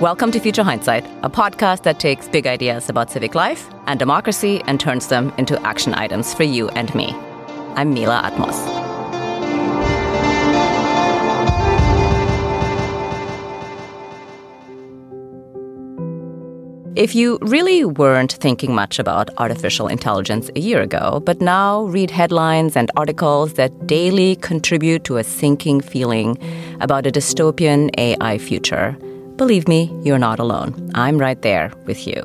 Welcome to Future Hindsight, a podcast that takes big ideas about civic life and democracy and turns them into action items for you and me. I'm Mila Atmos. If you really weren't thinking much about artificial intelligence a year ago, but now read headlines and articles that daily contribute to a sinking feeling about a dystopian AI future, Believe me, you're not alone. I'm right there with you.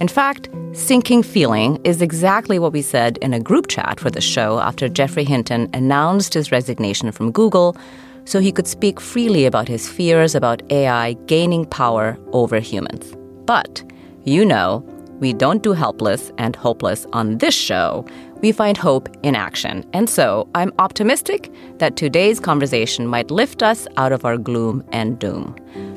In fact, sinking feeling is exactly what we said in a group chat for the show after Geoffrey Hinton announced his resignation from Google so he could speak freely about his fears about AI gaining power over humans. But, you know, we don't do helpless and hopeless on this show. We find hope in action. And so I'm optimistic that today's conversation might lift us out of our gloom and doom.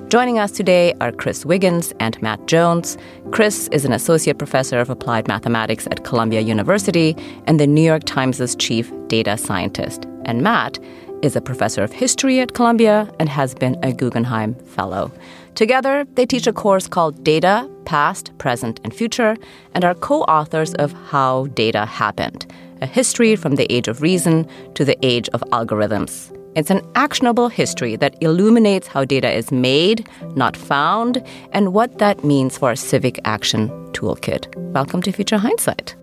Joining us today are Chris Wiggins and Matt Jones. Chris is an associate professor of applied mathematics at Columbia University and the New York Times' chief data scientist. And Matt is a professor of history at Columbia and has been a Guggenheim Fellow. Together, they teach a course called Data, Past, Present, and Future, and are co authors of How Data Happened A History from the Age of Reason to the Age of Algorithms. It's an actionable history that illuminates how data is made, not found, and what that means for our civic action toolkit. Welcome to Future Hindsight.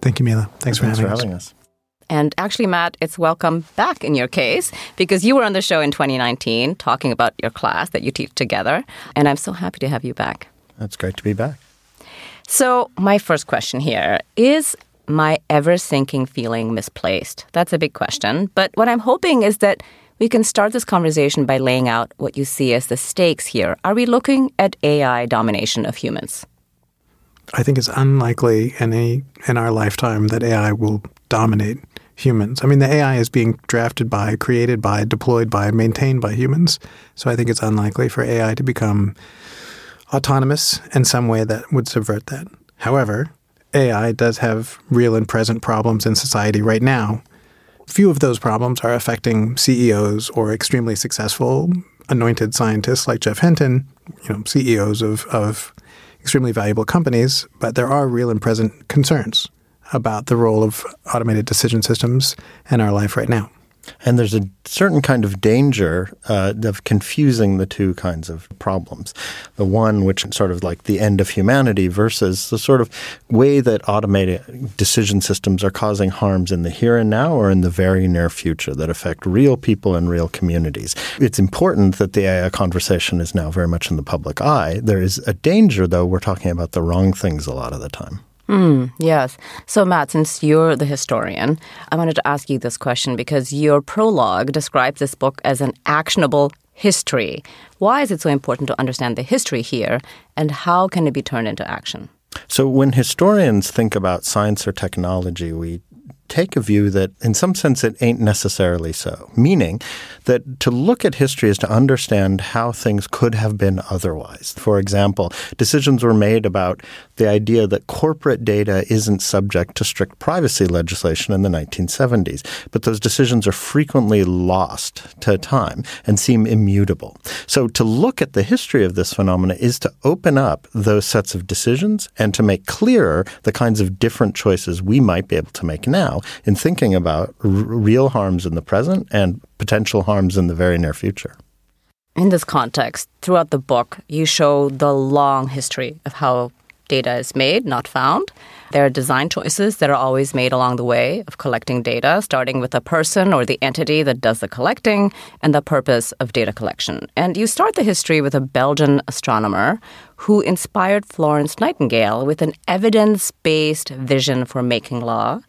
Thank you, Mila. Thanks, Thanks for, having, having us. And actually, Matt, it's welcome back in your case because you were on the show in 2019 talking about your class that you teach together. And I'm so happy to have you back. That's great to be back. So, my first question here is my ever sinking feeling misplaced? That's a big question. But what I'm hoping is that we can start this conversation by laying out what you see as the stakes here. Are we looking at AI domination of humans? I think it's unlikely in, a, in our lifetime that AI will dominate humans. I mean, the AI is being drafted by, created by, deployed by, maintained by humans. So I think it's unlikely for AI to become autonomous in some way that would subvert that. However, AI does have real and present problems in society right now. Few of those problems are affecting CEOs or extremely successful anointed scientists like Geoff Hinton, you know, CEOs of, of extremely valuable companies, but there are real and present concerns about the role of automated decision systems in our life right now. And there's a certain kind of danger uh, of confusing the two kinds of problems. The one, which is sort of like the end of humanity, versus the sort of way that automated decision systems are causing harms in the here and now or in the very near future that affect real people and real communities. It's important that the AI conversation is now very much in the public eye. There is a danger, though, we're talking about the wrong things a lot of the time. Mm, yes. So, Matt, since you're the historian, I wanted to ask you this question because your prologue describes this book as an actionable history. Why is it so important to understand the history here, and how can it be turned into action? So, when historians think about science or technology, we take a view that, in some sense, it ain't necessarily so. Meaning that to look at history is to understand how things could have been otherwise. For example, decisions were made about the idea that corporate data isn't subject to strict privacy legislation in the 1970s, but those decisions are frequently lost to time and seem immutable. So, to look at the history of this phenomena is to open up those sets of decisions and to make clearer the kinds of different choices we might be able to make now in thinking about r- real harms in the present and potential harms in the very near future. In this context, throughout the book, you show the long history of how data is made, not found. There are design choices that are always made along the way of collecting data, starting with the person or the entity that does the collecting and the purpose of data collection. And you start the history with a Belgian astronomer who inspired Florence Nightingale with an evidence based vision for making law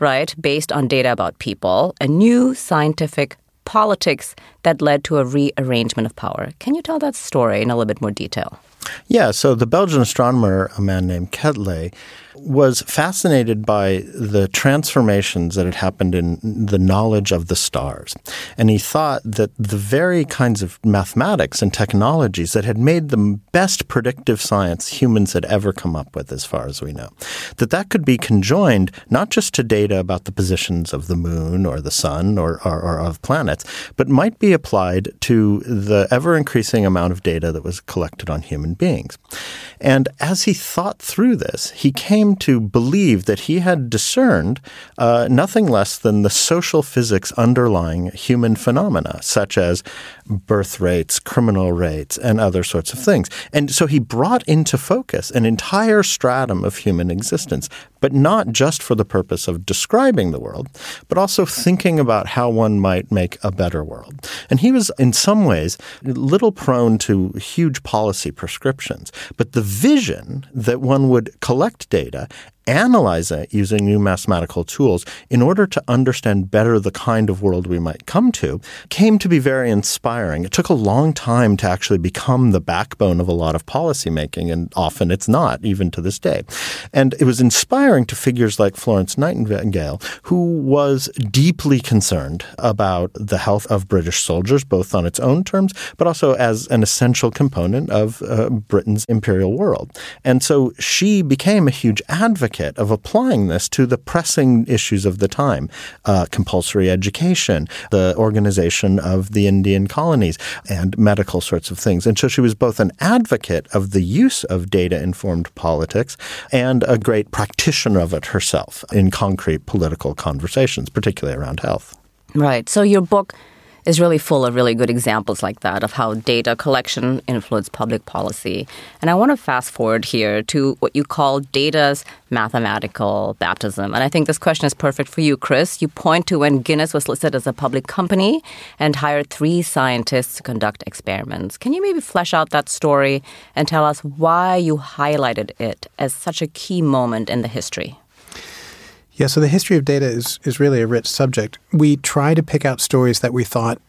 right, based on data about people, a new scientific politics that led to a rearrangement of power. Can you tell that story in a little bit more detail? Yeah, so the Belgian astronomer, a man named Quetelet, was fascinated by the transformations that had happened in the knowledge of the stars. And he thought that the very kinds of mathematics and technologies that had made the best predictive science humans had ever come up with, as far as we know, that that could be conjoined not just to data about the positions of the moon or the sun or, or, or of planets, but might be applied to the ever increasing amount of data that was collected on human beings. And as he thought through this, he came to believe that he had discerned uh, nothing less than the social physics underlying human phenomena, such as birth rates, criminal rates, and other sorts of things. And so he brought into focus an entire stratum of human existence, but not just for the purpose of describing the world, but also thinking about how one might make a better world. And he was, in some ways, little prone to huge policy prescriptions, but the vision that one would collect data analyze it using new mathematical tools in order to understand better the kind of world we might come to came to be very inspiring. It took a long time to actually become the backbone of a lot of policymaking, and often it's not, even to this day. And it was inspiring to figures like Florence Nightingale, who was deeply concerned about the health of British soldiers, both on its own terms, but also as an essential component of uh, Britain's imperial world. And so she became a huge advocate of applying this to the pressing issues of the time uh, compulsory education, the organization of the Indian colonies, and medical sorts of things. And so she was both an advocate of the use of data informed politics and a great practitioner of it herself in concrete political conversations, particularly around health. Right. So your book is really full of really good examples like that of how data collection influenced public policy. And I want to fast forward here to what you call data's mathematical baptism. And I think this question is perfect for you, Chris. You point to when Guinness was listed as a public company and hired three scientists to conduct experiments. Can you maybe flesh out that story and tell us why you highlighted it as such a key moment in the history? Yeah, so the history of data is, is really a rich subject. We try to pick out stories that we thought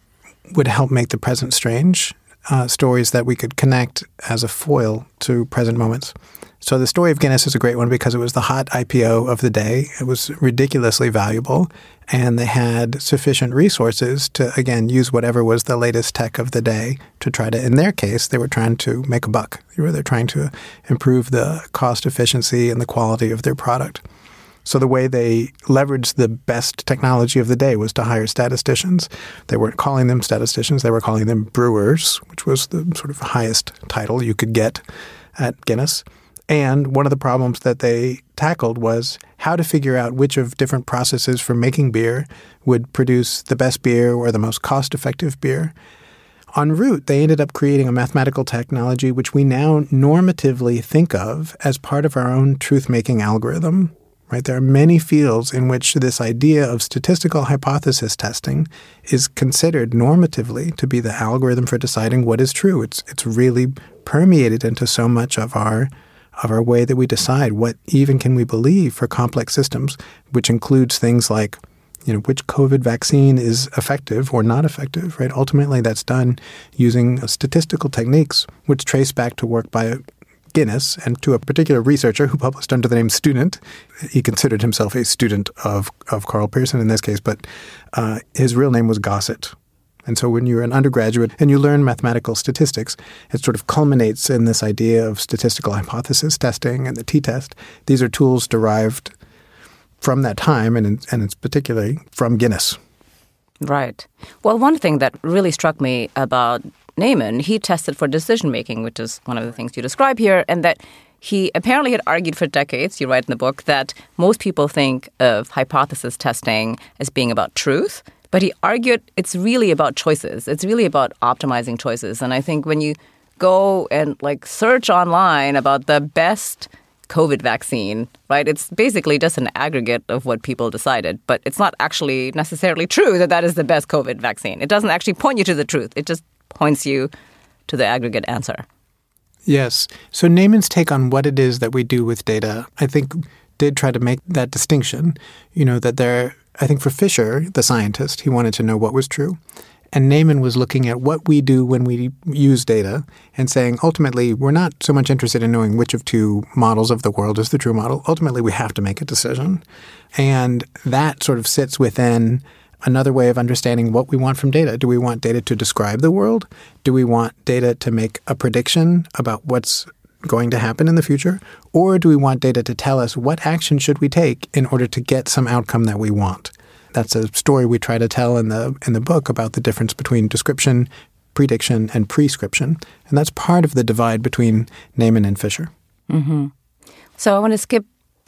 would help make the present strange, uh, stories that we could connect as a foil to present moments. So the story of Guinness is a great one because it was the hot IPO of the day. It was ridiculously valuable, and they had sufficient resources to, again, use whatever was the latest tech of the day to try to, in their case, they were trying to make a buck. They were trying to improve the cost efficiency and the quality of their product. So the way they leveraged the best technology of the day was to hire statisticians. They weren't calling them statisticians, they were calling them brewers, which was the sort of highest title you could get at Guinness. And one of the problems that they tackled was how to figure out which of different processes for making beer would produce the best beer or the most cost effective beer. En route, they ended up creating a mathematical technology which we now normatively think of as part of our own truth making algorithm right? There are many fields in which this idea of statistical hypothesis testing is considered normatively to be the algorithm for deciding what is true. It's it's really permeated into so much of our of our way that we decide what even can we believe for complex systems, which includes things like you know which COVID vaccine is effective or not effective, right? Ultimately, that's done using statistical techniques, which trace back to work by Guinness and to a particular researcher who published under the name Student. He considered himself a student of, of Karl Pearson in this case, but uh, his real name was Gosset. And so when you're an undergraduate and you learn mathematical statistics, it sort of culminates in this idea of statistical hypothesis testing and the t-test. These are tools derived from that time and, and it's particularly from Guinness. Right. Well, one thing that really struck me about Neyman, he tested for decision making, which is one of the things you describe here, and that he apparently had argued for decades, you write in the book, that most people think of hypothesis testing as being about truth. But he argued it's really about choices. It's really about optimizing choices. And I think when you go and like search online about the best COVID vaccine, right? It's basically just an aggregate of what people decided, but it's not actually necessarily true that that is the best COVID vaccine. It doesn't actually point you to the truth. It just points you to the aggregate answer. Yes. So Neyman's take on what it is that we do with data, I think, did try to make that distinction. You know, that there, I think for Fisher, the scientist, he wanted to know what was true. And Neyman was looking at what we do when we use data and saying, ultimately, we're not so much interested in knowing which of two models of the world is the true model. Ultimately, we have to make a decision. And that sort of sits within another way of understanding what we want from data. Do we want data to describe the world? Do we want data to make a prediction about what's going to happen in the future? Or do we want data to tell us what action should we take in order to get some outcome that we want? That's a story we try to tell in the in the book about the difference between description, prediction, and prescription, and that's part of the divide between Neyman and Fisher. Mm-hmm. So I want to skip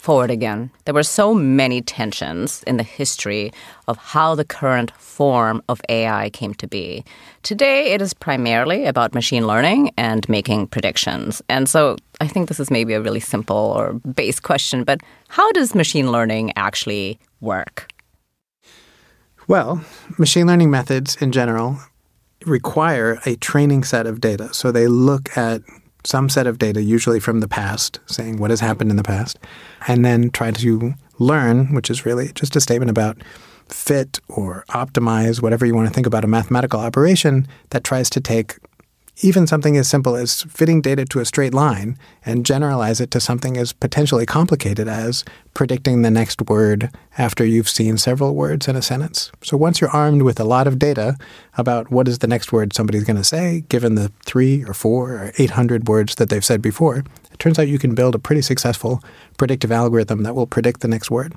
forward again. There were so many tensions in the history of how the current form of AI came to be. Today, it is primarily about machine learning and making predictions. And so I think this is maybe a really simple or base question, but how does machine learning actually work? Well, machine learning methods in general require a training set of data. So they look at some set of data, usually from the past, saying what has happened in the past, and then try to learn, which is really just a statement about fit or optimize, whatever you want to think about a mathematical operation that tries to take even something as simple as fitting data to a straight line and generalize it to something as potentially complicated as predicting the next word after you've seen several words in a sentence. So once you're armed with a lot of data about what is the next word somebody's going to say, given the three or four or 800 words that they've said before, it turns out you can build a pretty successful predictive algorithm that will predict the next word.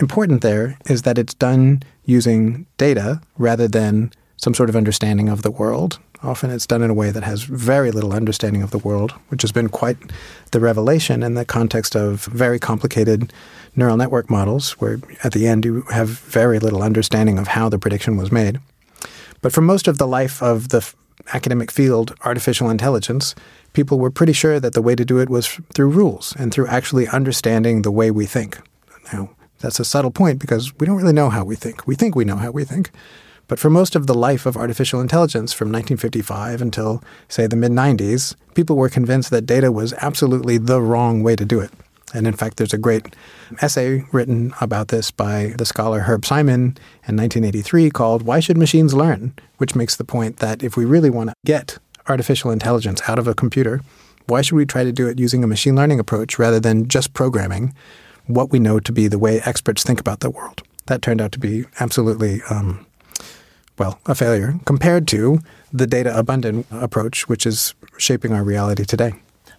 Important there is that it's done using data rather than some sort of understanding of the world Often it's done in a way that has very little understanding of the world, which has been quite the revelation in the context of very complicated neural network models, where at the end you have very little understanding of how the prediction was made. But for most of the life of the academic field, artificial intelligence, people were pretty sure that the way to do it was through rules and through actually understanding the way we think. Now, that's a subtle point because we don't really know how we think. We think we know how we think. But for most of the life of artificial intelligence from 1955 until, say, the mid 90s, people were convinced that data was absolutely the wrong way to do it. And in fact, there's a great essay written about this by the scholar Herb Simon in 1983 called Why Should Machines Learn? which makes the point that if we really want to get artificial intelligence out of a computer, why should we try to do it using a machine learning approach rather than just programming what we know to be the way experts think about the world? That turned out to be absolutely um, well, a failure compared to the data abundant approach, which is shaping our reality today.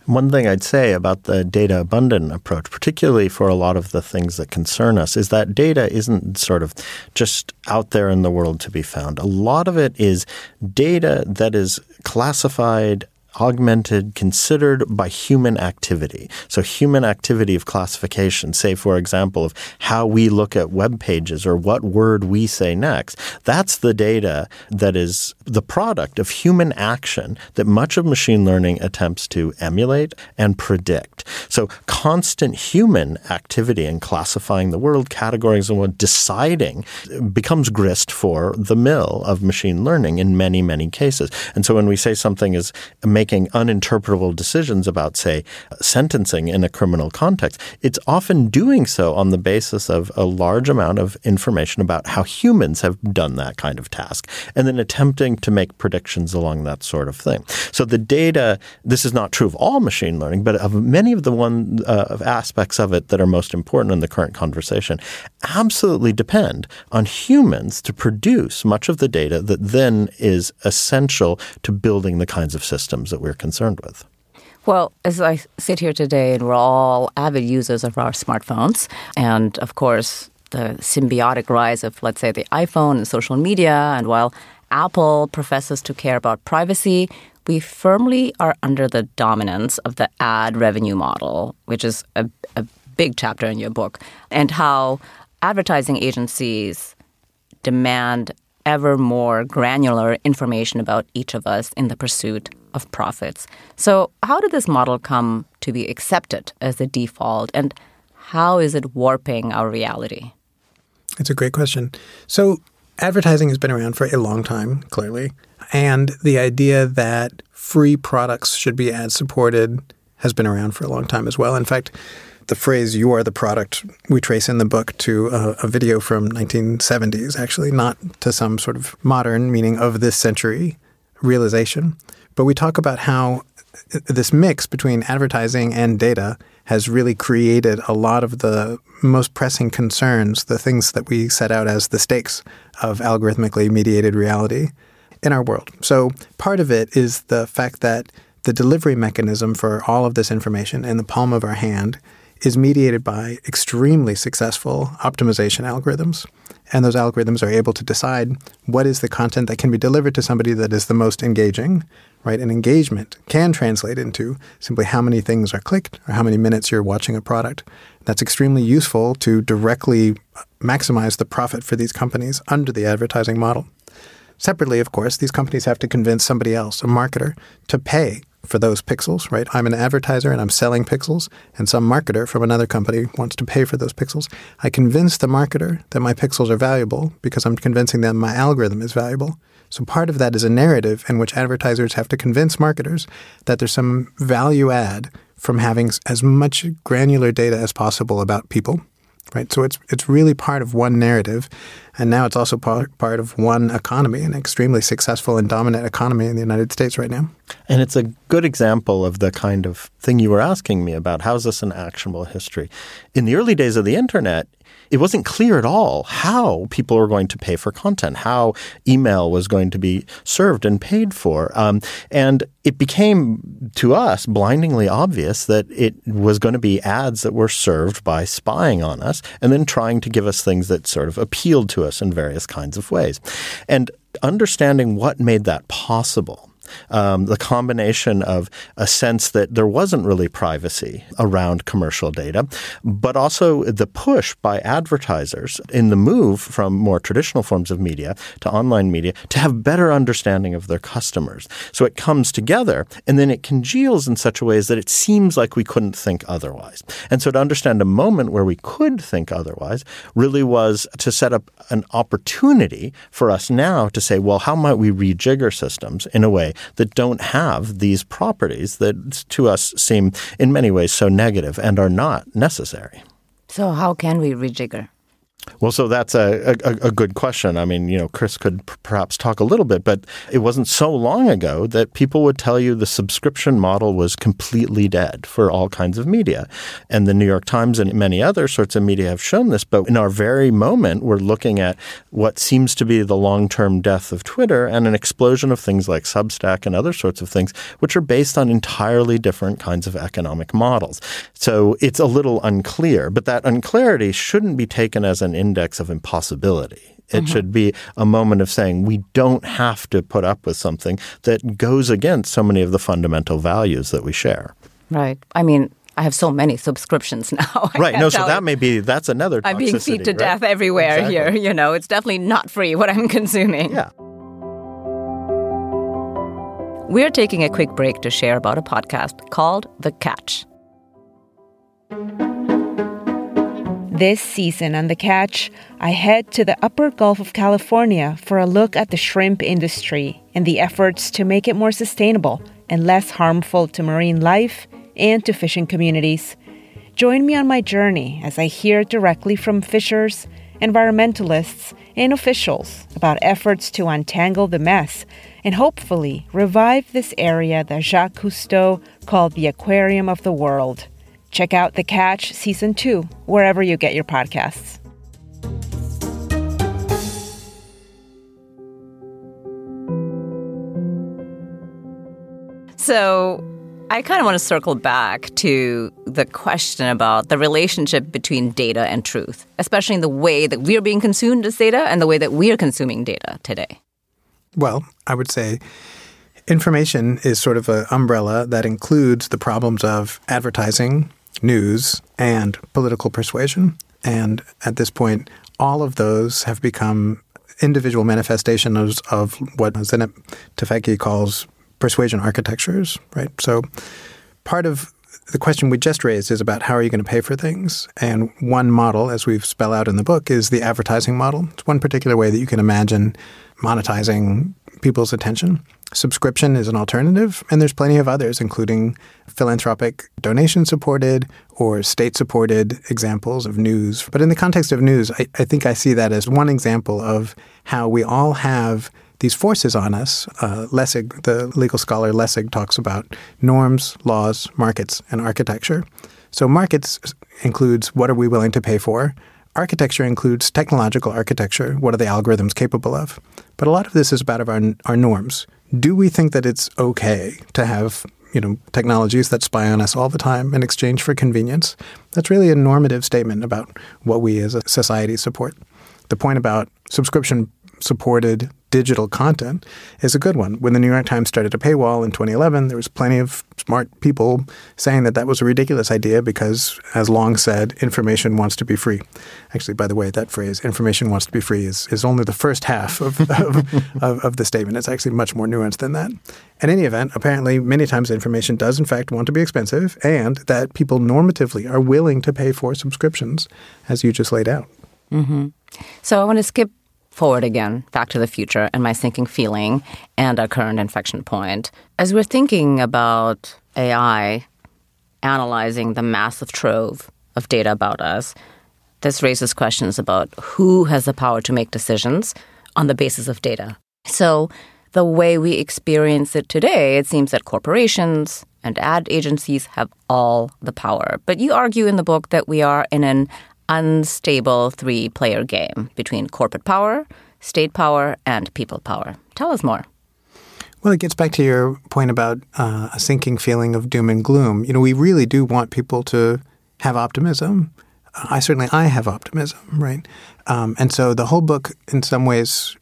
One thing I'd say about the data abundant approach, particularly for a lot of the things that concern us, is that data isn't sort of just out there in the world to be found. A lot of it is data that is classified augmented, considered by human activity. So human activity of classification, say, for example, of how we look at web pages or what word we say next. That's the data that is the product of human action that much of machine learning attempts to emulate and predict. So constant human activity in classifying the world, categories and what deciding becomes grist for the mill of machine learning in many, many cases. And so when we say something is making making uninterpretable decisions about, say, sentencing in a criminal context, it's often doing so on the basis of a large amount of information about how humans have done that kind of task, and then attempting to make predictions along that sort of thing. So the data, this is not true of all machine learning, but of many of the one uh, aspects of it that are most important in the current conversation, absolutely depend on humans to produce much of the data that then is essential to building the kinds of systems that we're concerned with? Well, as I sit here today, and we're all avid users of our smartphones, and of course, the symbiotic rise of, let's say, the iPhone and social media, and while Apple professes to care about privacy, we firmly are under the dominance of the ad revenue model, which is a, a big chapter in your book, and how advertising agencies demand ever more granular information about each of us in the pursuit of profits. So, how did this model come to be accepted as the default, and how is it warping our reality? It's a great question. So, advertising has been around for a long time, clearly, and the idea that free products should be ad supported has been around for a long time as well. In fact, the phrase "you are the product" we trace in the book to a, a, video from 1970s, actually, not to some sort of modern meaning of this century realization. But we talk about how this mix between advertising and data has really created a lot of the most pressing concerns, the things that we set out as the stakes of algorithmically mediated reality in our world. So part of it is the fact that the delivery mechanism for all of this information in the palm of our hand is mediated by extremely successful optimization algorithms. And those algorithms are able to decide what is the content that can be delivered to somebody that is the most engaging, right? And engagement can translate into simply how many things are clicked or how many minutes you're watching a product. That's extremely useful to directly maximize the profit for these companies under the advertising model. Separately, of course, these companies have to convince somebody else, a marketer, to pay for those pixels, right? I'm an advertiser and I'm selling pixels, and some marketer from another company wants to pay for those pixels. I convince the marketer that my pixels are valuable because I'm convincing them my algorithm is valuable. So part of that is a narrative in which advertisers have to convince marketers that there's some value add from having as much granular data as possible about people right? So it's it's really part of one narrative, and now it's also part part of one economy, an extremely successful and dominant economy in the United States right now. And it's a good example of the kind of thing you were asking me about. How's this an actionable history? In the early days of the internet, it wasn't clear at all how people were going to pay for content, how email was going to be served and paid for. Um, and it became to us blindingly obvious that it was going to be ads that were served by spying on us and then trying to give us things that sort of appealed to us in various kinds of ways. And understanding what made that possible um, the combination of a sense that there wasn't really privacy around commercial data, but also the push by advertisers in the move from more traditional forms of media to online media to have better understanding of their customers. So it comes together and then it congeals in such a way that it seems like we couldn't think otherwise. And so to understand a moment where we could think otherwise really was to set up an opportunity for us now to say, well, how might we rejigger systems in a way that don't have these properties that to us seem in many ways so negative and are not necessary. So, how can we rejigger? Well, so that's a, a, a, good question. I mean, you know, Chris could p- perhaps talk a little bit, but it wasn't so long ago that people would tell you the subscription model was completely dead for all kinds of media. And the New York Times and many other sorts of media have shown this. But in our very moment, we're looking at what seems to be the long term death of Twitter and an explosion of things like Substack and other sorts of things, which are based on entirely different kinds of economic models. So it's a little unclear, but that unclarity shouldn't be taken as an index of impossibility. It mm-hmm. should be a moment of saying we don't have to put up with something that goes against so many of the fundamental values that we share. Right. I mean, I have so many subscriptions now. right. No, so that may be that's another. I'm being feed to right? death everywhere exactly. here. You know, it's definitely not free what I'm consuming. Yeah. We're taking a quick break to share about a podcast called The Catch. This season on The Catch, I head to the upper Gulf of California for a look at the shrimp industry and the efforts to make it more sustainable and less harmful to marine life and to fishing communities. Join me on my journey as I hear directly from fishers, environmentalists, and officials about efforts to untangle the mess and hopefully revive this area that Jacques Cousteau called the aquarium of the world. Check out The Catch Season 2 wherever you get your podcasts. So, I kind of want to circle back to the question about the relationship between data and truth, especially in the way that we're being consumed as data and the way that we're consuming data today. Well, I would say information is sort of an umbrella that includes the problems of advertising, news, and political persuasion. And at this point, all of those have become individual manifestations of what Zeynep Tufekci calls persuasion architectures, right? So part of the question we just raised is about how are you going to pay for things? And one model, as we've spell out in the book, is the advertising model. It's one particular way that you can imagine monetizing people's attention. Subscription is an alternative, and there's plenty of others, including philanthropic donation supported or state supported examples of news. But in the context of news, I, I, think I see that as one example of how we all have these forces on us. Uh, Lessig, the legal scholar Lessig, talks about norms, laws, markets, and architecture. So markets includes what are we willing to pay for. Architecture includes technological architecture. What are the algorithms capable of? But a lot of this is about our, our norms do we think that it's okay to have you know technologies that spy on us all the time in exchange for convenience? That's really a normative statement about what we as a society support. The point about subscription supported digital content is a good one. When the New York Times started a paywall in 2011, there was plenty of smart people saying that that was a ridiculous idea because, as Long said, information wants to be free. Actually, by the way, that phrase, information wants to be free, is, is only the first half of, of, of, of the statement. It's actually much more nuanced than that. In any event, apparently, many times information does, in fact, want to be expensive, and that people normatively are willing to pay for subscriptions, as you just laid out. Mm-hmm. So I want to skip forward again, back to the future, and my sinking feeling and our current infection point. As we're thinking about AI analyzing the massive trove of data about us, this raises questions about who has the power to make decisions on the basis of data. So, the way we experience it today, it seems that corporations and ad agencies have all the power. But you argue in the book that we are in an unstable three player game between corporate power, state power, and people power. Tell us more. Well, it gets back to your point about uh, a sinking feeling of doom and gloom. You know, we really do want people to have optimism. I certainly I have optimism, right? Um, and so the whole book, in some ways,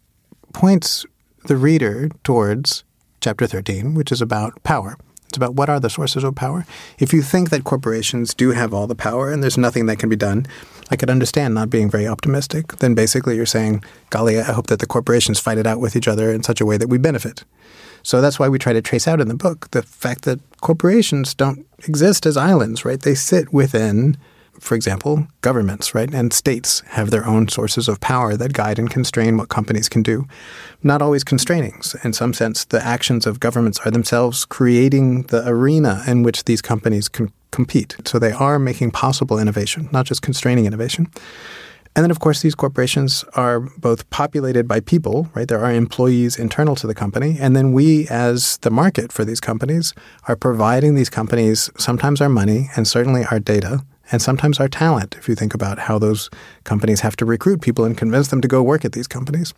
points the reader towards chapter 13, which is about power. About what are the sources of power. If you think that corporations do have all the power and there's nothing that can be done, I could understand not being very optimistic. Then basically you're saying, golly, I hope that the corporations fight it out with each other in such a way that we benefit. So that's why we try to trace out in the book the fact that corporations don't exist as islands, right? They sit within for example, governments, right, and states have their own sources of power that guide and constrain what companies can do. Not always constraining. In some sense, the actions of governments are themselves creating the arena in which these companies can compete. So they are making possible innovation, not just constraining innovation. And then, of course, these corporations are both populated by people, right? There are employees internal to the company. And then we, as the market for these companies, are providing these companies sometimes our money and certainly our data and sometimes our talent, if you think about how those companies have to recruit people and convince them to go work at these companies.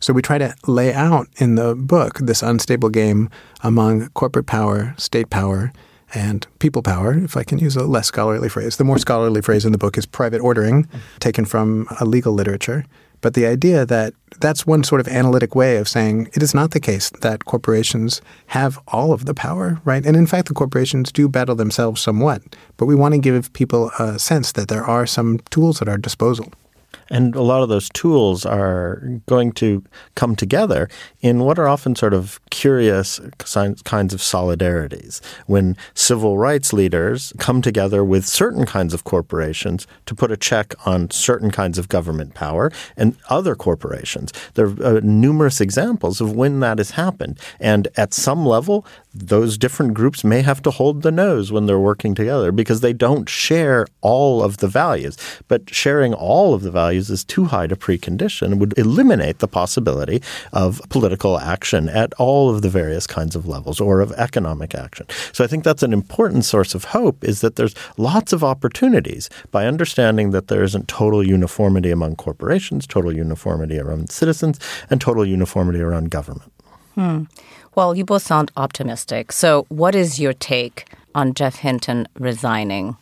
So we try to lay out in the book this unstable game among corporate power, state power, and people power, if I can use a less scholarly phrase. The more scholarly phrase in the book is private ordering, taken from a legal literature. But the idea that that's one sort of analytic way of saying it is not the case that corporations have all of the power, right? And in fact, the corporations do battle themselves somewhat. But we want to give people a sense that there are some tools at our disposal. And a lot of those tools are going to come together in what are often sort of curious kinds of solidarities. When civil rights leaders come together with certain kinds of corporations to put a check on certain kinds of government power and other corporations. There are uh, numerous examples of when that has happened. And at some level, those different groups may have to hold the nose when they're working together because they don't share all of the values. But sharing all of the values is too high to precondition would eliminate the possibility of political action at all of the various kinds of levels or of economic action. So I think that's an important source of hope is that there's lots of opportunities by understanding that there isn't total uniformity among corporations, total uniformity around citizens, and total uniformity around government. Hmm. Well, you both sound optimistic. So, what is your take on Geoff Hinton resigning?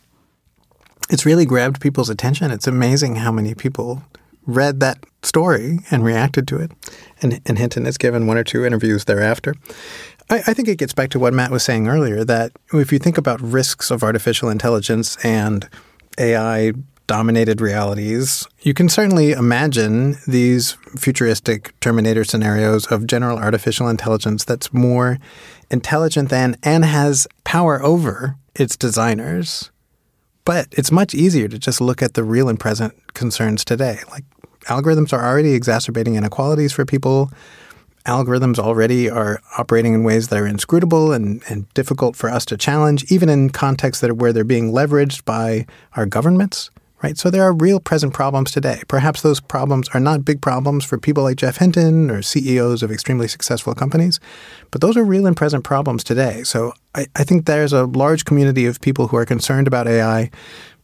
It's really grabbed people's attention. It's amazing how many people read that story and reacted to it. And, and Hinton has given one or two interviews thereafter. I, I think it gets back to what Matt was saying earlier that if you think about risks of artificial intelligence and AI dominated realities, you can certainly imagine these futuristic Terminator scenarios of general artificial intelligence that's more intelligent than and has power over its designers. But it's much easier to just look at the real and present concerns today. Like algorithms are already exacerbating inequalities for people. algorithms already are operating in ways that are inscrutable and, and difficult for us to challenge, even in contexts that are where they're being leveraged by our governments. Right. So there are real present problems today. Perhaps those problems are not big problems for people like Geoff Hinton or CEOs of extremely successful companies, but those are real and present problems today. So I, I think there's a large community of people who are concerned about AI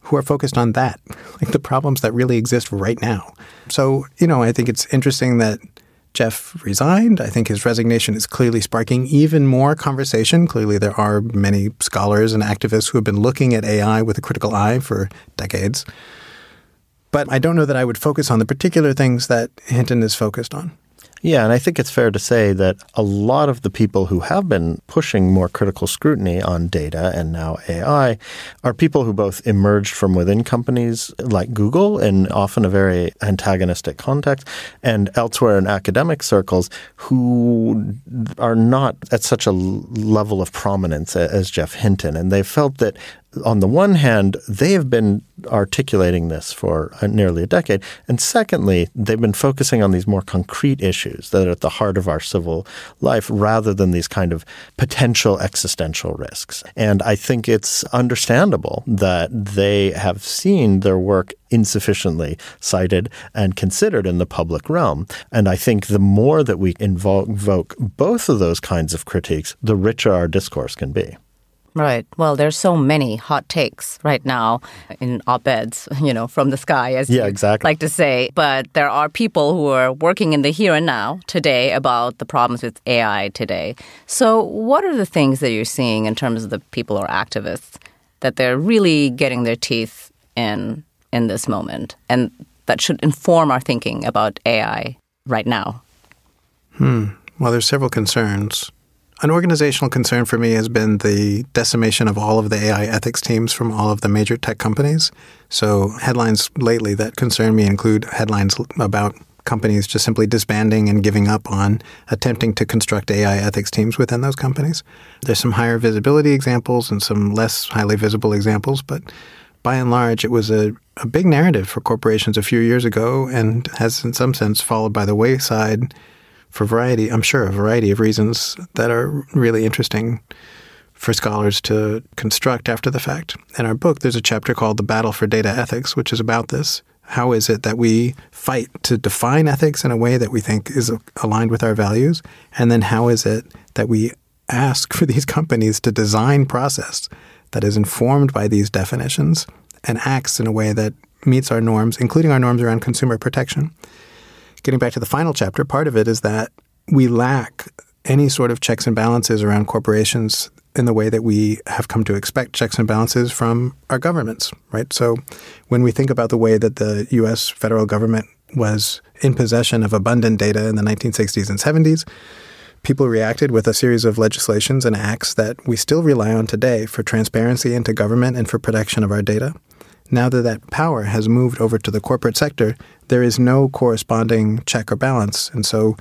who are focused on that, like the problems that really exist right now. So, you know, I think it's interesting that Geoff resigned. I think his resignation is clearly sparking even more conversation. Clearly, there are many scholars and activists who have been looking at AI with a critical eye for decades. But I don't know that I would focus on the particular things that Hinton is focused on. Yeah, and I think it's fair to say that a lot of the people who have been pushing more critical scrutiny on data and now AI are people who both emerged from within companies like Google in often a very antagonistic context and elsewhere in academic circles who are not at such a level of prominence as Geoff Hinton. And they felt that on the one hand, they have been articulating this for uh, nearly a decade. And secondly, they've been focusing on these more concrete issues that are at the heart of our civil life rather than these kind of potential existential risks. And I think it's understandable that they have seen their work insufficiently cited and considered in the public realm. And I think the more that we invoke both of those kinds of critiques, the richer our discourse can be. Right. Well, there's so many hot takes right now in op-eds, you know, from the sky, as yeah, you exactly. like to say. But there are people who are working in the here and now today about the problems with AI today. So, what are the things that you're seeing in terms of the people or activists that they're really getting their teeth in in this moment, and that should inform our thinking about AI right now? Hmm. Well, there's several concerns. An organizational concern for me has been the decimation of all of the AI ethics teams from all of the major tech companies. So, headlines lately that concern me include headlines about companies just simply disbanding and giving up on attempting to construct AI ethics teams within those companies. There's some higher visibility examples and some less highly visible examples, but by and large, it was a, a big narrative for corporations a few years ago and has, in some sense, followed by the wayside for variety, I'm sure, a variety of reasons that are really interesting for scholars to construct after the fact. In our book, there's a chapter called The Battle for Data Ethics, which is about this. How is it that we fight to define ethics in a way that we think is aligned with our values? And then how is it that we ask for these companies to design process that is informed by these definitions and acts in a way that meets our norms, including our norms around consumer protection? Getting back to the final chapter, part of it is that we lack any sort of checks and balances around corporations in the way that we have come to expect checks and balances from our governments, right? So when we think about the way that the US federal government was in possession of abundant data in the 1960s and 70s, people reacted with a series of legislations and acts that we still rely on today for transparency into government and for protection of our data. Now that that power has moved over to the corporate sector, there is no corresponding check or balance. And so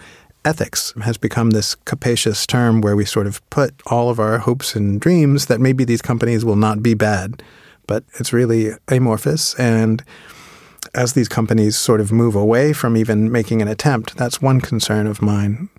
ethics has become this capacious term where we sort of put all of our hopes and dreams that maybe these companies will not be bad. But it's really amorphous. And as these companies sort of move away from even making an attempt, that's one concern of mine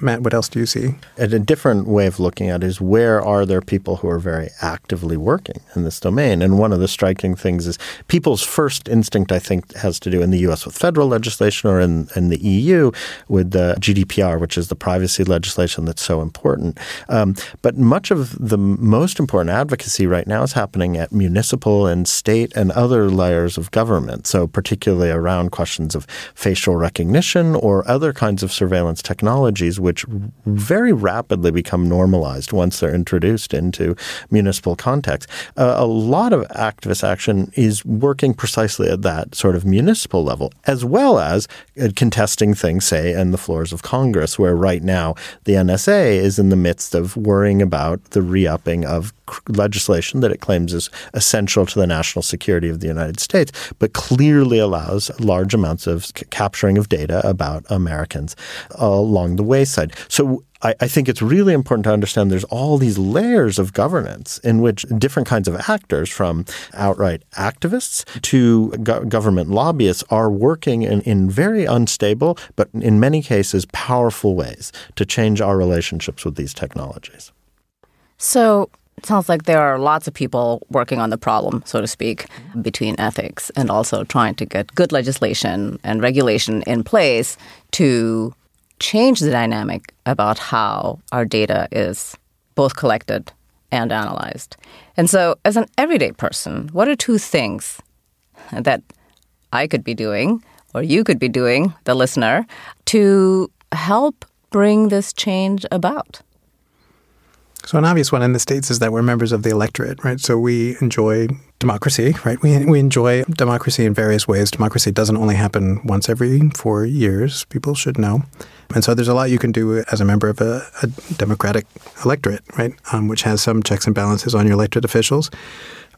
Matt, what else do you see? And a different way of looking at it is where are there people who are very actively working in this domain? And one of the striking things is people's first instinct, I think, has to do in the US with federal legislation or in, in the EU with the GDPR, which is the privacy legislation that's so important. Um, but much of the most important advocacy right now is happening at municipal and state and other layers of government. So, particularly around questions of facial recognition or other kinds of surveillance technologies which very rapidly become normalized once they're introduced into municipal context. Uh, a lot of activist action is working precisely at that sort of municipal level, as well as uh, contesting things, say, in the floors of Congress, where right now the NSA is in the midst of worrying about the re-upping of legislation that it claims is essential to the national security of the United States, but clearly allows large amounts of c- capturing of data about Americans uh, along the way side. So I, I, think it's really important to understand there's all these layers of governance in which different kinds of actors, from outright activists to go- government lobbyists, are working in, in very unstable, but in many cases powerful ways to change our relationships with these technologies. So, it sounds like there are lots of people working on the problem, so to speak, between ethics and also trying to get good legislation and regulation in place to change the dynamic about how our data is both collected and analyzed. And so, as an everyday person, what are two things that I could be doing, or you could be doing, the listener, to help bring this change about? So an obvious one in the states is that we're members of the electorate, right? So we enjoy democracy, right? We we enjoy democracy in various ways. Democracy doesn't only happen once every four years. People should know, and so there's a lot you can do as a member of a, a democratic electorate, right? Um, which has some checks and balances on your elected officials.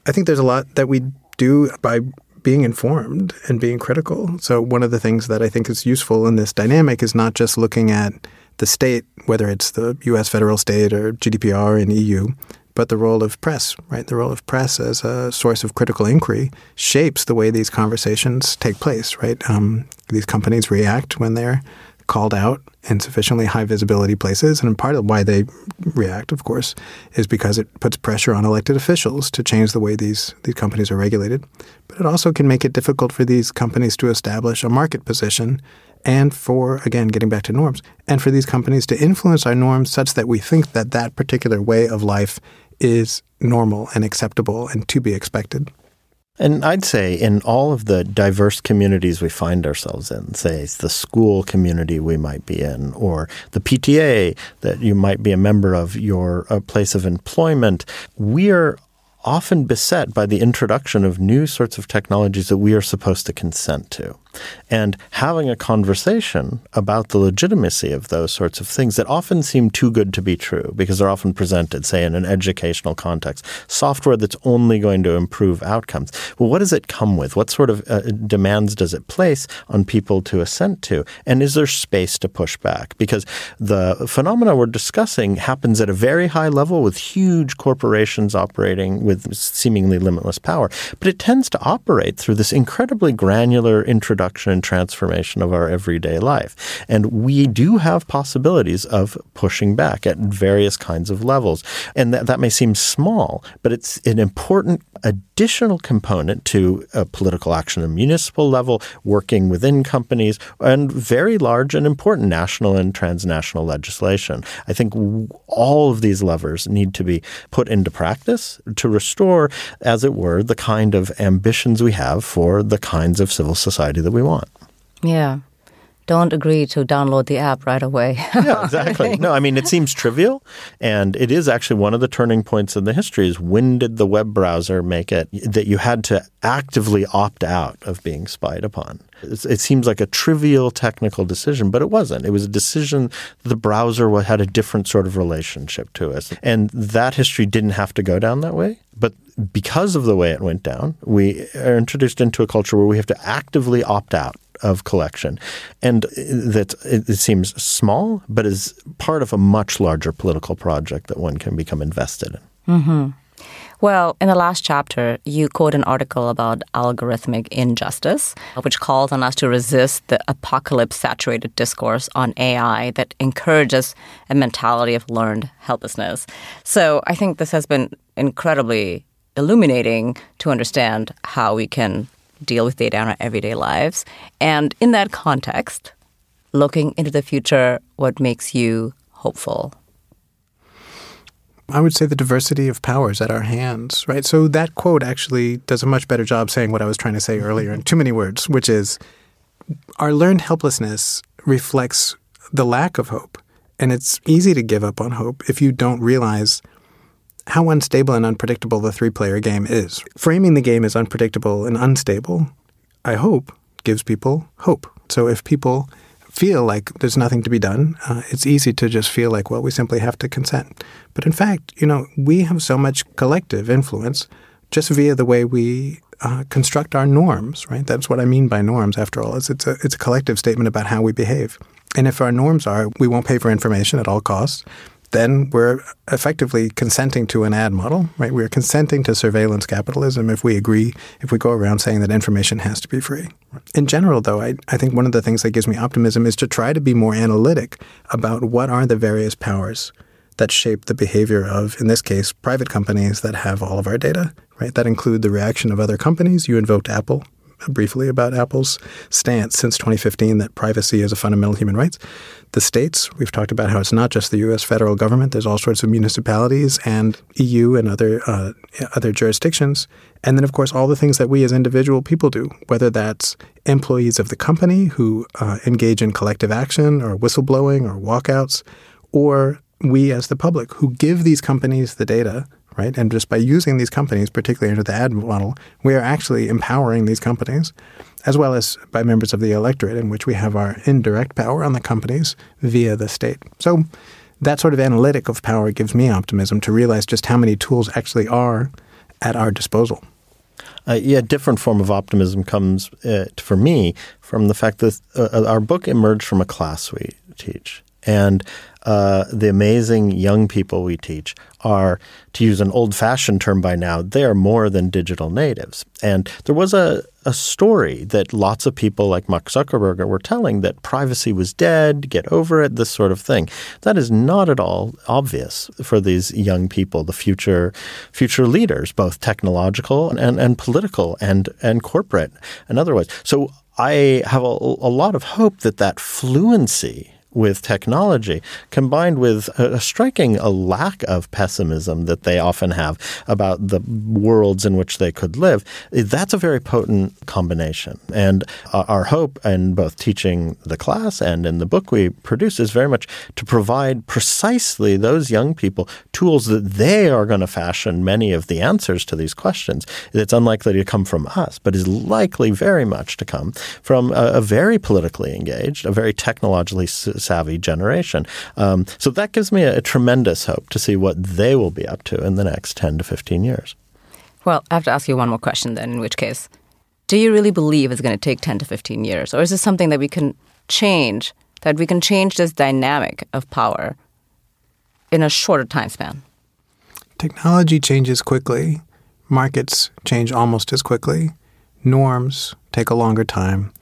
I think there's a lot that we do by being informed and being critical. So one of the things that I think is useful in this dynamic is not just looking at the state, whether it's the U.S. federal state or GDPR in EU, but the role of press, right? The role of press as a source of critical inquiry shapes the way these conversations take place, right? Um, these companies react when they're called out in sufficiently high visibility places. And part of why they react, of course, is because it puts pressure on elected officials to change the way these, these companies are regulated. But it also can make it difficult for these companies to establish a market position and for, again, getting back to norms, and for these companies to influence our norms such that we think that that particular way of life is normal and acceptable and to be expected. And I'd say in all of the diverse communities we find ourselves in, say it's the school community we might be in, or the PTA that you might be a member of, your uh, place of employment, we are often beset by the introduction of new sorts of technologies that we are supposed to consent to and having a conversation about the legitimacy of those sorts of things that often seem too good to be true because they're often presented, say, in an educational context. Software that's only going to improve outcomes. Well, what does it come with? What sort of uh, demands does it place on people to assent to? And is there space to push back? Because the phenomena we're discussing happens at a very high level with huge corporations operating with seemingly limitless power, but it tends to operate through this incredibly granular introduction and transformation of our everyday life. And we do have possibilities of pushing back at various kinds of levels. And that, that may seem small, but it's an important additional component to a political action at a municipal level, working within companies, and very large and important national and transnational legislation. I think all of these levers need to be put into practice to restore, as it were, the kind of ambitions we have for the kinds of civil society that we want. Yeah don't agree to download the app right away. yeah, exactly. No, I mean, it seems trivial. And it is actually one of the turning points in the history is when did the web browser make it that you had to actively opt out of being spied upon? It seems like a trivial technical decision, but it wasn't. It was a decision the browser had a different sort of relationship to us. And that history didn't have to go down that way. But because of the way it went down, we are introduced into a culture where we have to actively opt out of collection. And that it, seems small, but is part of a much larger political project that one can become invested in. Mm-hmm. Well, in the last chapter, you quote an article about algorithmic injustice, which calls on us to resist the apocalypse saturated discourse on AI that encourages a mentality of learned helplessness. So I think this has been incredibly illuminating to understand how we can deal with data in our everyday lives. And in that context, looking into the future, what makes you hopeful? I would say the diversity of powers at our hands, right? So that quote actually does a much better job saying what I was trying to say mm-hmm. earlier in too many words, which is our learned helplessness reflects the lack of hope. And it's easy to give up on hope if you don't realize how unstable and unpredictable the three player game is. Framing the game as unpredictable and unstable, I hope, gives people hope. So if people feel like there's nothing to be done, uh, it's easy to just feel like, well, we simply have to consent. But in fact, you know, we have so much collective influence just via the way we uh, construct our norms, right? That's what I mean by norms, after all. Is it's a it's a collective statement about how we behave. And if our norms are we won't pay for information at all costs, then we're effectively consenting to an ad model, right? We're consenting to surveillance capitalism if we agree, if we go around saying that information has to be free. In general, though, I, I think one of the things that gives me optimism is to try to be more analytic about what are the various powers that shape the behavior of, in this case, private companies that have all of our data, right? That include the reaction of other companies. You invoked Apple briefly about Apple's stance since 2015 that privacy is a fundamental human right. The states, we've talked about how it's not just the U.S. federal government. There's all sorts of municipalities and EU and other uh, other jurisdictions, and then of course all the things that we as individual people do, whether that's employees of the company who uh, engage in collective action or whistleblowing or walkouts, or we as the public who give these companies the data right? And just by using these companies, particularly under the ad model, we are actually empowering these companies, as well as by members of the electorate, in which we have our indirect power on the companies via the state. So that sort of analytic of power gives me optimism to realize just how many tools actually are at our disposal. Uh, yeah, a different form of optimism comes uh, for me from the fact that uh, our book emerged from a class we teach. And uh, the amazing young people we teach are, to use an old fashioned term by now, they are more than digital natives. And there was a, a story that lots of people like Mark Zuckerberg were telling that privacy was dead, get over it, this sort of thing. That is not at all obvious for these young people, the future future leaders, both technological and, and political and, and corporate and otherwise. So I have a, a lot of hope that that fluency with technology, combined with a, striking a lack of pessimism that they often have about the worlds in which they could live, eh, that's a very potent combination. And our hope in both teaching the class and in the book we produce is very much to provide precisely those young people tools that they are going to fashion many of the answers to these questions. It's unlikely to come from us, but is likely very much to come from a, a very politically engaged, a very technologically savvy generation. Um, so that gives me a, a tremendous hope to see what they will be up to in the next 10 to 15 years. Well, I have to ask you one more question then, in which case, do you really believe it's going to take 10 to 15 years? Or is this something that we can change, that we can change this dynamic of power in a shorter time span? Technology changes quickly, markets change almost as quickly, norms take a longer time,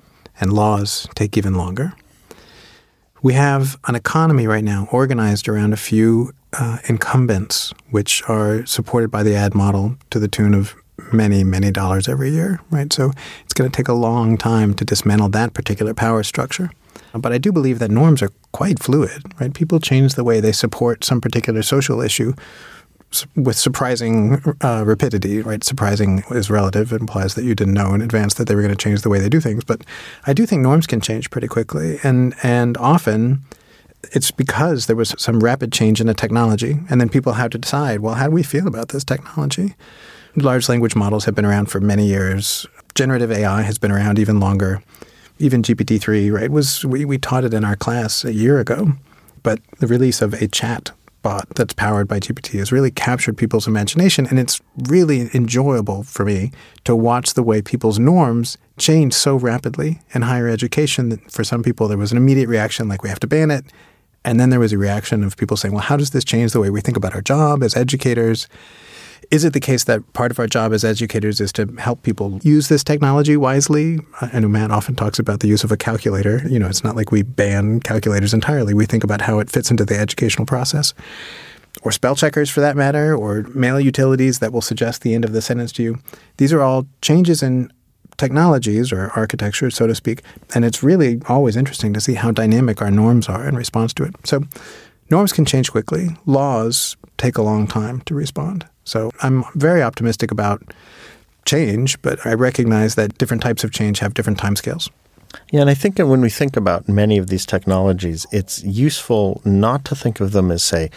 and laws take even longer. We have an economy right now organized around a few uh, incumbents, which are supported by the ad model to the tune of many, many dollars every year, right? So it's going to take a long time to dismantle that particular power structure. But I do believe that norms are quite fluid, right? People change the way they support some particular social issue with surprising uh, rapidity, right? Surprising is relative. It implies that you didn't know in advance that they were going to change the way they do things. But I do think norms can change pretty quickly, and and often it's because there was some rapid change in a technology, and then people had to decide, well, how do we feel about this technology? Large language models have been around for many years. Generative AI has been around even longer. Even GPT three, right? Was we, we taught it in our class a year ago, but the release of a chat that's powered by GPT has really captured people's imagination. And it's really enjoyable for me to watch the way people's norms change so rapidly in higher education that for some people there was an immediate reaction like we have to ban it. And then there was a reaction of people saying, well, how does this change the way we think about our job as educators? Is it the case that part of our job as educators is to help people use this technology wisely? I know Matt often talks about the use of a calculator. You know, it's not like we ban calculators entirely. We think about how it fits into the educational process. Or spell checkers for that matter, or mail utilities that will suggest the end of the sentence to you. These are all changes in technologies or architecture, so to speak. And it's really always interesting to see how dynamic our norms are in response to it. So norms can change quickly. Laws take a long time to respond. So I'm very optimistic about change, but I recognize that different types of change have different timescales. Yeah, and I think when we think about many of these technologies, it's useful not to think of them as, say,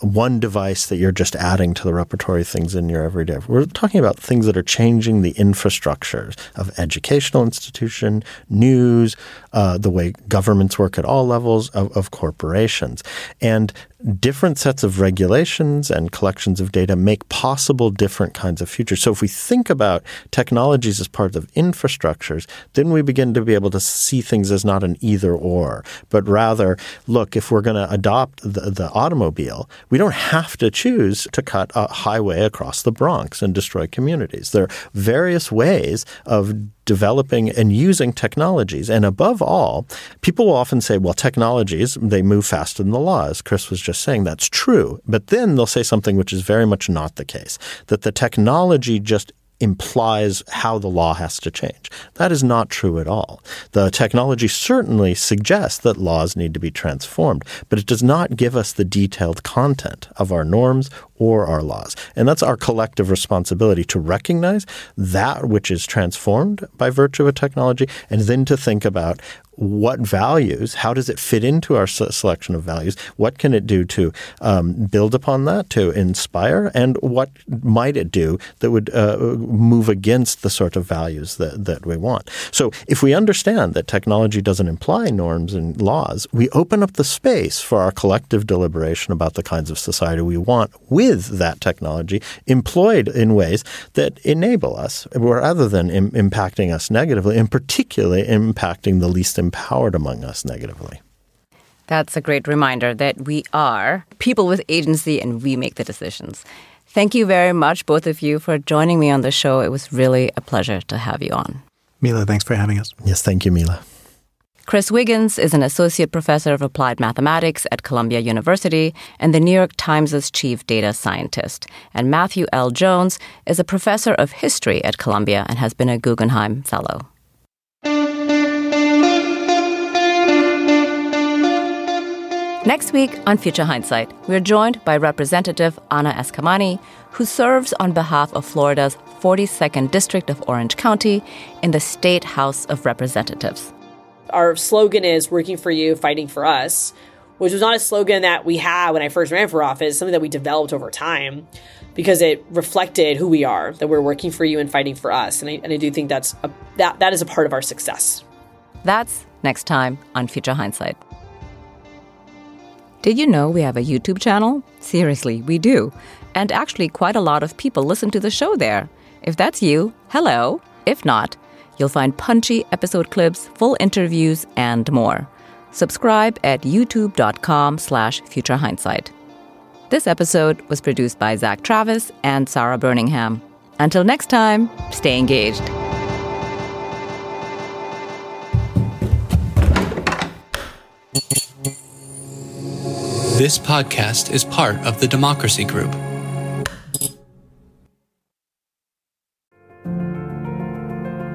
one device that you're just adding to the repertory things in your everyday. We're talking about things that are changing the infrastructures of educational institution, news, uh, the way governments work at all levels of, of corporations. And different sets of regulations and collections of data make possible different kinds of futures. So if we think about technologies as part of infrastructures, then we begin to be able to see things as not an either or, but rather, look, if we're going to adopt the, the automobile, we don't have to choose to cut a highway across the Bronx and destroy communities. There are various ways of developing and using technologies. And above all, people will often say, well, technologies, they move faster than the law. As Chris was just saying, that's true. But then they'll say something which is very much not the case, that the technology just implies how the law has to change. That is not true at all. The technology certainly suggests that laws need to be transformed, but it does not give us the detailed content of our norms or our laws. And that's our collective responsibility to recognize that which is transformed by virtue of a technology and then to think about what values, how does it fit into our selection of values? What can it do to um, build upon that, to inspire? And what might it do that would uh, move against the sort of values that, that we want? So if we understand that technology doesn't imply norms and laws, we open up the space for our collective deliberation about the kinds of society we want with that technology employed in ways that enable us rather than Im- impacting us negatively, and particularly impacting the least empowered among us negatively. That's a great reminder that we are people with agency and we make the decisions. Thank you very much, both of you, for joining me on the show. It was really a pleasure to have you on. Mila, thanks for having us. Yes, thank you, Mila. Chris Wiggins is an associate professor of applied mathematics at Columbia University and the New York Times' chief data scientist. And Matthew L. Jones is a professor of history at Columbia and has been a Guggenheim Fellow. Next week on Future Hindsight, we're joined by Representative Anna Eskamani, who serves on behalf of Florida's 42nd District of Orange County in the State House of Representatives. Our slogan is working for you, fighting for us, which was not a slogan that we had when I first ran for office, something that we developed over time because it reflected who we are, that we're working for you and fighting for us. And I, and I do think that's a, that, that is a part of our success. That's next time on Future Hindsight. Did you know we have a YouTube channel? Seriously, we do. And actually, quite a lot of people listen to the show there. If that's you, hello. If not, you'll find punchy episode clips, full interviews, and more. Subscribe at youtube.com slash futurehindsight. This episode was produced by Zach Travis and Sarah Birmingham. Until next time, stay engaged. This podcast is part of the Democracy Group.